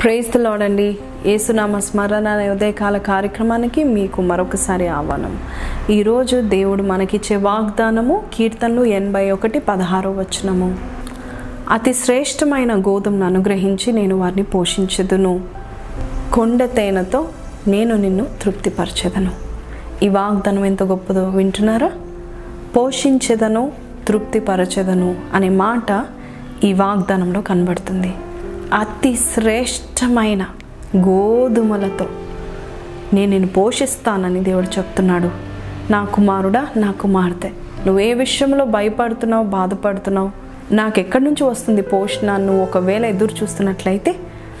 Praise the అండి. ఏసునామ స్మరణ అనే ఉదయకాల కార్యక్రమానికి మీకు మరొకసారి ఆహ్వానం. ఈరోజు దేవుడు మనకిచ్చే వాగ్దానము కీర్తనలు ఎనభై ఒకటి పదహారో వచనము. అతి శ్రేష్టమైన గోధుమను అనుగ్రహించి నేను వారిని పోషించదును. కొండ తేనెతో నేను నిన్ను తృప్తిపరచెదను. ఈ వాగ్దానం ఎంత గొప్పదో వింటున్నారా? పోషించదను తృప్తిపరచెదను అనే మాట ఈ వాగ్దానంలో కనబడుతుంది. అతి శ్రేష్టమైన గోధుమలతో నేను నేను పోషిస్తానని దేవుడు చెప్తున్నాడు. నా కుమారుడా నా కుమార్తె నువ్వు ఏ విషయంలో భయపడుతున్నావు బాధపడుతున్నావు? నాకు ఎక్కడి నుంచి వస్తుంది పోషణ? నువ్వు ఒకవేళ ఎదురు చూస్తున్నట్లయితే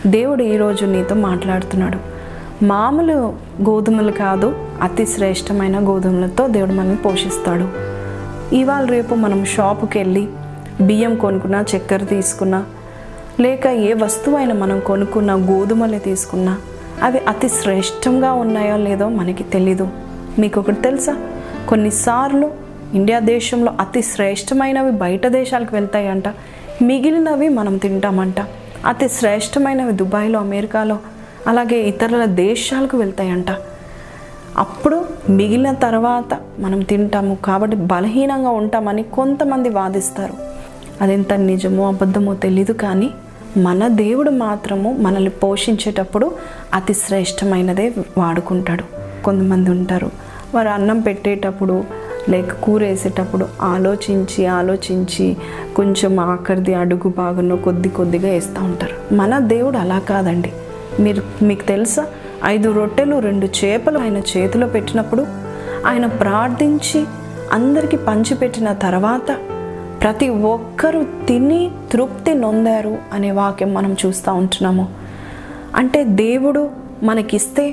దేవుడు ఈరోజు నీతో మాట్లాడుతున్నాడు. మామూలు గోధుమలు కాదు అతి శ్రేష్టమైన గోధుమలతో దేవుడు మనల్ని పోషిస్తాడు. ఇవాళ రేపు మనం షాపుకి వెళ్ళి బియ్యం కొనుక్కున్నా చక్కెర తీసుకున్నా లేక ఏ వస్తువు అయినా మనం కొనుక్కున్న గోధుమలే తీసుకున్నా అవి అతి శ్రేష్టంగా ఉన్నాయో లేదో మనకి తెలీదు. మీకు ఒకటి తెలుసా? కొన్నిసార్లు ఇండియా దేశంలో అతి శ్రేష్టమైనవి బయట దేశాలకు వెళ్తాయంట. మిగిలినవి మనం తింటామంట. అతి శ్రేష్టమైనవి దుబాయ్లో అమెరికాలో అలాగే ఇతరుల దేశాలకు వెళ్తాయంట. అప్పుడు మిగిలిన తర్వాత మనం తింటాము కాబట్టి బలహీనంగా ఉంటామని కొంతమంది వాదిస్తారు. అదెంత నిజమో అబద్ధమో తెలీదు కానీ మన దేవుడు మాత్రము మనల్ని పోషించేటప్పుడు అతి శ్రేష్టమైనదే వాడుకుంటాడు. కొంతమంది ఉంటారు. వారు అన్నం పెట్టేటప్పుడు లైక్ కూర వేసేటప్పుడు ఆలోచించి ఆలోచించి కొంచెం ఆఖరిది అడుగు బాగున్నో కొద్ది కొద్దిగా వేస్తూ ఉంటారు. మన దేవుడు అలా కాదండి. మీరు మీకు తెలుసా? ఐదు రొట్టెలు రెండు చేపలు ఆయన చేతిలో పెట్టినప్పుడు ఆయన ప్రార్థించి అందరికీ పంచిపెట్టిన తర్వాత ప్రతి ఒక్కరూ తిని తృప్తి నొందారు అనే వాక్యం మనం చూస్తూ ఉంటున్నాము. అంటే దేవుడు మనకిస్తే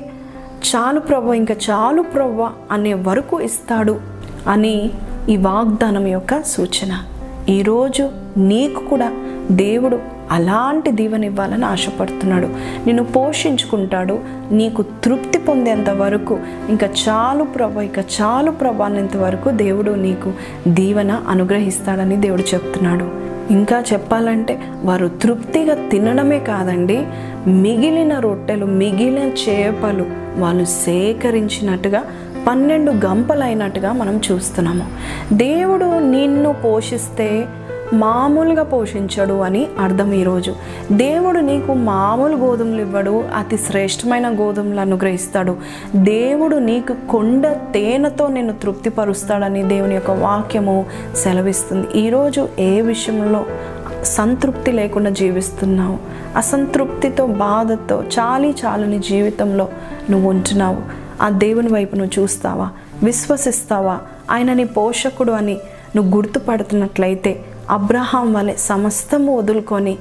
చాలు ప్రభు ఇంకా చాలు ప్రభు అనే వరకు ఇస్తాడు. అని ఈ వాగ్దానం యొక్క సూచన. ఈరోజు నీకు కూడా దేవుడు అలాంటి దీవెన ఇవ్వాలని ఆశపడుతున్నాడు. నిన్ను పోషించుకుంటాడు. నీకు తృప్తి పొందేంత వరకు ఇంకా చాలు ప్రభ ఇక చాలు ప్రభ అనేంత వరకు దేవుడు నీకు దీవెన అనుగ్రహిస్తాడని దేవుడు చెప్తున్నాడు. ఇంకా చెప్పాలంటే వారు తృప్తిగా తినడమే కాదండి మిగిలిన రొట్టెలు మిగిలిన చేపలు వాళ్ళు సేకరించినట్టుగా పన్నెండు గంపలైనట్టుగా మనం చూస్తున్నాము. దేవుడు నిన్ను పోషిస్తే మామూలుగా పోషించడు అని అర్థం ఈరోజు. దేవుడు నీకు మామూలు గోధుమలు ఇవ్వడు అతి శ్రేష్టమైన గోధుమలు అనుగ్రహిస్తాడు. దేవుడు నీకు కొండ తేనెతో నేను తృప్తిపరుస్తాడని దేవుని యొక్క వాక్యము సెలవిస్తుంది. ఈరోజు ఏ విషయంలో సంతృప్తి లేకుండా జీవిస్తున్నావు? అసంతృప్తితో బాధతో చాలీ చాలని జీవితంలో నువ్వు ఉంటున్నావు. ఆ దేవుని వైపు నువ్వు చూస్తావా? విశ్వసిస్తావా? ఆయన నీ పోషకుడు అని నువ్వు గుర్తుపడుతున్నట్లయితే అబ్రహాం వలె సమస్తము వదులుకొని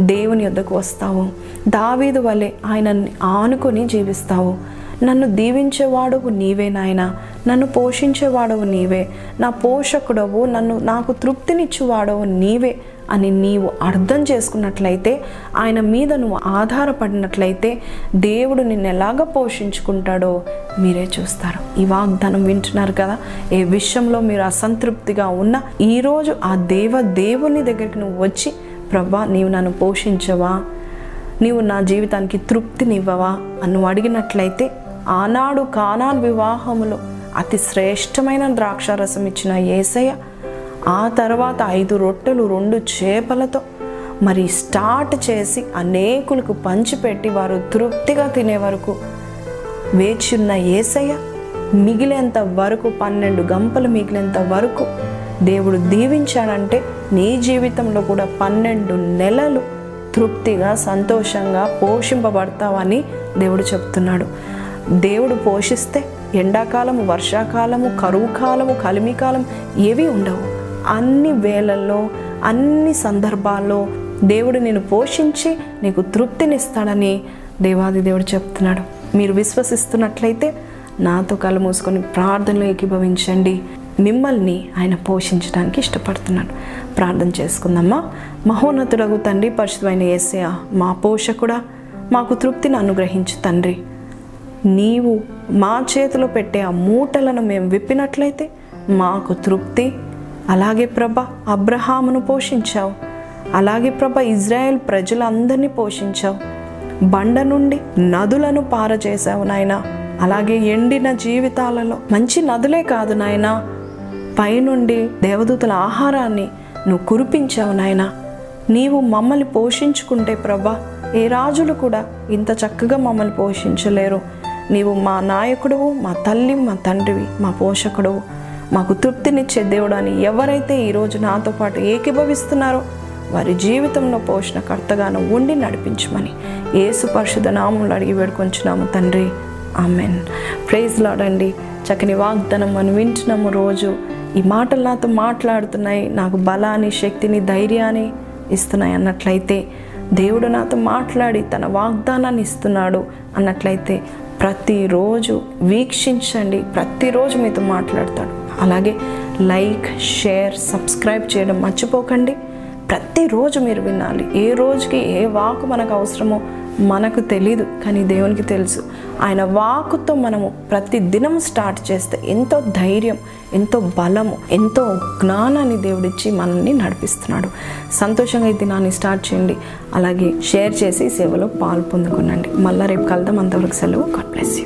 దేవుని యొద్దకు వస్తావు. దావీదు వలె ఆయనని ఆనుకొని జీవిస్తావు. నన్ను దీవించేవాడు నీవే నాయన. నన్ను పోషించేవాడవు నీవే. నా పోషకుడవు నన్ను నాకు తృప్తినిచ్చేవాడవు నీవే అని నీవు అర్థం చేసుకున్నట్లయితే ఆయన మీద నువ్వు ఆధారపడినట్లయితే దేవుడు నిన్ను ఎలాగ పోషించుకుంటాడో మీరే చూస్తారు. ఈ వాగ్దానం వింటున్నారు కదా? ఏ విషయంలో మీరు అసంతృప్తిగా ఉన్న ఈరోజు ఆ దేవ దేవుని దగ్గరికి నువ్వు వచ్చి ప్రభా నీవు నన్ను పోషించవా? నీవు నా జీవితానికి తృప్తినివ్వవా? అని నువ్వు అడిగినట్లయితే ఆనాడు కానాన్ వివాహములో అతి శ్రేష్టమైన ద్రాక్షారసం ఇచ్చిన ఏసయ్య ఆ తర్వాత ఐదు రొట్టెలు రెండు చేపలతో మరి స్టార్ట్ చేసి అనేకులకు పంచిపెట్టి వారు తృప్తిగా తినే వరకు వేచున్న ఏసయ్య మిగిలేంత వరకు పన్నెండు గంపలు మిగిలేంత వరకు దేవుడు దీవించాడంటే నీ జీవితంలో కూడా పన్నెండు నెలలు తృప్తిగా సంతోషంగా పోషింపబడతావని దేవుడు చెప్తున్నాడు. దేవుడు పోషిస్తే ఎండాకాలము వర్షాకాలము కరువు కాలము కలిమి కాలం ఏవి ఉండవు. అన్ని వేళల్లో అన్ని సందర్భాల్లో దేవుడు నేను పోషించి నీకు తృప్తినిస్తాడని దేవాది దేవుడు చెప్తున్నాడు. మీరు విశ్వసిస్తున్నట్లయితే నాతో కళ్ళు మూసుకొని ప్రార్థనలో ఏకీభవించండి. మిమ్మల్ని ఆయన పోషించడానికి ఇష్టపడుతున్నాడు. ప్రార్థన చేసుకుందామా? మహోన్నతుడగు తండ్రి పరిశుద్ధమైన ఏసయ మా పోషకుడా మాకు తృప్తిని అనుగ్రహించు తండ్రి. నీవు మా చేతిలో పెట్టే ఆ మూటలను మేము విప్పినట్లయితే మాకు తృప్తి. అలాగే ప్రభ అబ్రహామును పోషించావు. అలాగే ప్రభ ఇజ్రాయెల్ ప్రజలందరినీ పోషించావు. బండ నుండి నదులను పారజేశావు నాయన. అలాగే ఎండిన జీవితాలలో మంచి నదులే కాదు నాయన. పైనుండి దేవదూతల ఆహారాన్ని నువ్వు కురిపించావు నాయన. నీవు మమ్మల్ని పోషించుకుంటే ప్రభా ఏ రాజులు కూడా ఇంత చక్కగా మమ్మల్ని పోషించలేరు. నీవు మా నాయకుడువు మా తల్లి మా తండ్రివి మా పోషకుడువు. మాకు తృప్తినిచ్చే దేవుడు అని ఎవరైతే ఈరోజు నాతో పాటు ఏకీభవిస్తున్నారో వారి జీవితంలో పోషణకర్తగాను ఉండి నడిపించమని ఏసు పరిశుద్ధ నామంలో అడిగి వేడుకొంచున్నాము తండ్రి. ఆమెన్. ప్రైజ్ లాడండి చక్కని వాగ్దానం మనం వింటున్నాము రోజు. ఈ మాటలు నాతో మాట్లాడుతున్నాయి. నాకు బలాన్ని శక్తిని ధైర్యాన్ని ఇస్తున్నాయి అన్నట్లయితే దేవుడు నాతో మాట్లాడి తన వాగ్దానాన్ని ఇస్తున్నాడు అన్నట్లయితే ప్రతిరోజు వీక్షించండి ప్రతిరోజు మీతో మాట్లాడతాడు. అలాగే లైక్ షేర్ సబ్స్క్రైబ్ చేయడం మర్చిపోకండి. ప్రతిరోజు మీరు వినాలి. ఏ రోజుకి ఏ వాకు మనకు అవసరమో మనకు తెలీదు కానీ దేవునికి తెలుసు. ఆయన వాకుతో మనము ప్రతి దినం స్టార్ట్ చేస్తే ఎంతో ధైర్యం ఎంతో బలము ఎంతో జ్ఞానాన్ని దేవుడిచ్చి మనల్ని నడిపిస్తున్నాడు. సంతోషంగా ఈ దినాన్ని స్టార్ట్ చేయండి. అలాగే షేర్ చేసి సేవలో పాలు పొందుకునండి. మళ్ళీ రేపు కలుద్దాం. అంతవరకు సెలవు. God bless you.